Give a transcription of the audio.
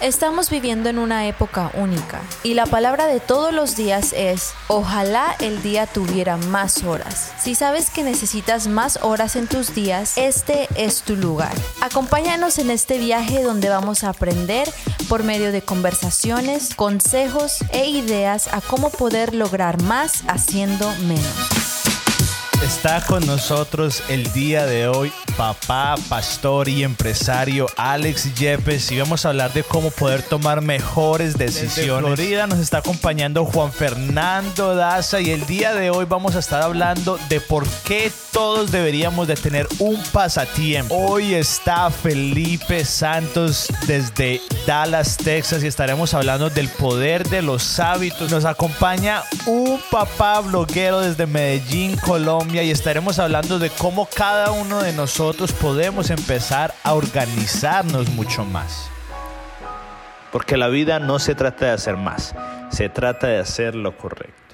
Estamos viviendo en una época única y la palabra de todos los días es, ojalá el día tuviera más horas. Si sabes que necesitas más horas en tus días, este es tu lugar. Acompáñanos en este viaje donde vamos a aprender por medio de conversaciones, consejos e ideas a cómo poder lograr más haciendo menos. Está con nosotros el día de hoy papá, pastor y empresario Alex Yepes y vamos a hablar de cómo poder tomar mejores decisiones. Desde Florida nos está acompañando Juan Fernando Daza y el día de hoy vamos a estar hablando de por qué todos deberíamos de tener un pasatiempo. Hoy está Felipe Santos desde Dallas, Texas y estaremos hablando del poder de los hábitos. Nos acompaña un papá bloguero desde Medellín, Colombia y estaremos hablando de cómo cada uno de nosotros podemos empezar a organizarnos mucho más. Porque la vida no se trata de hacer más, se trata de hacer lo correcto.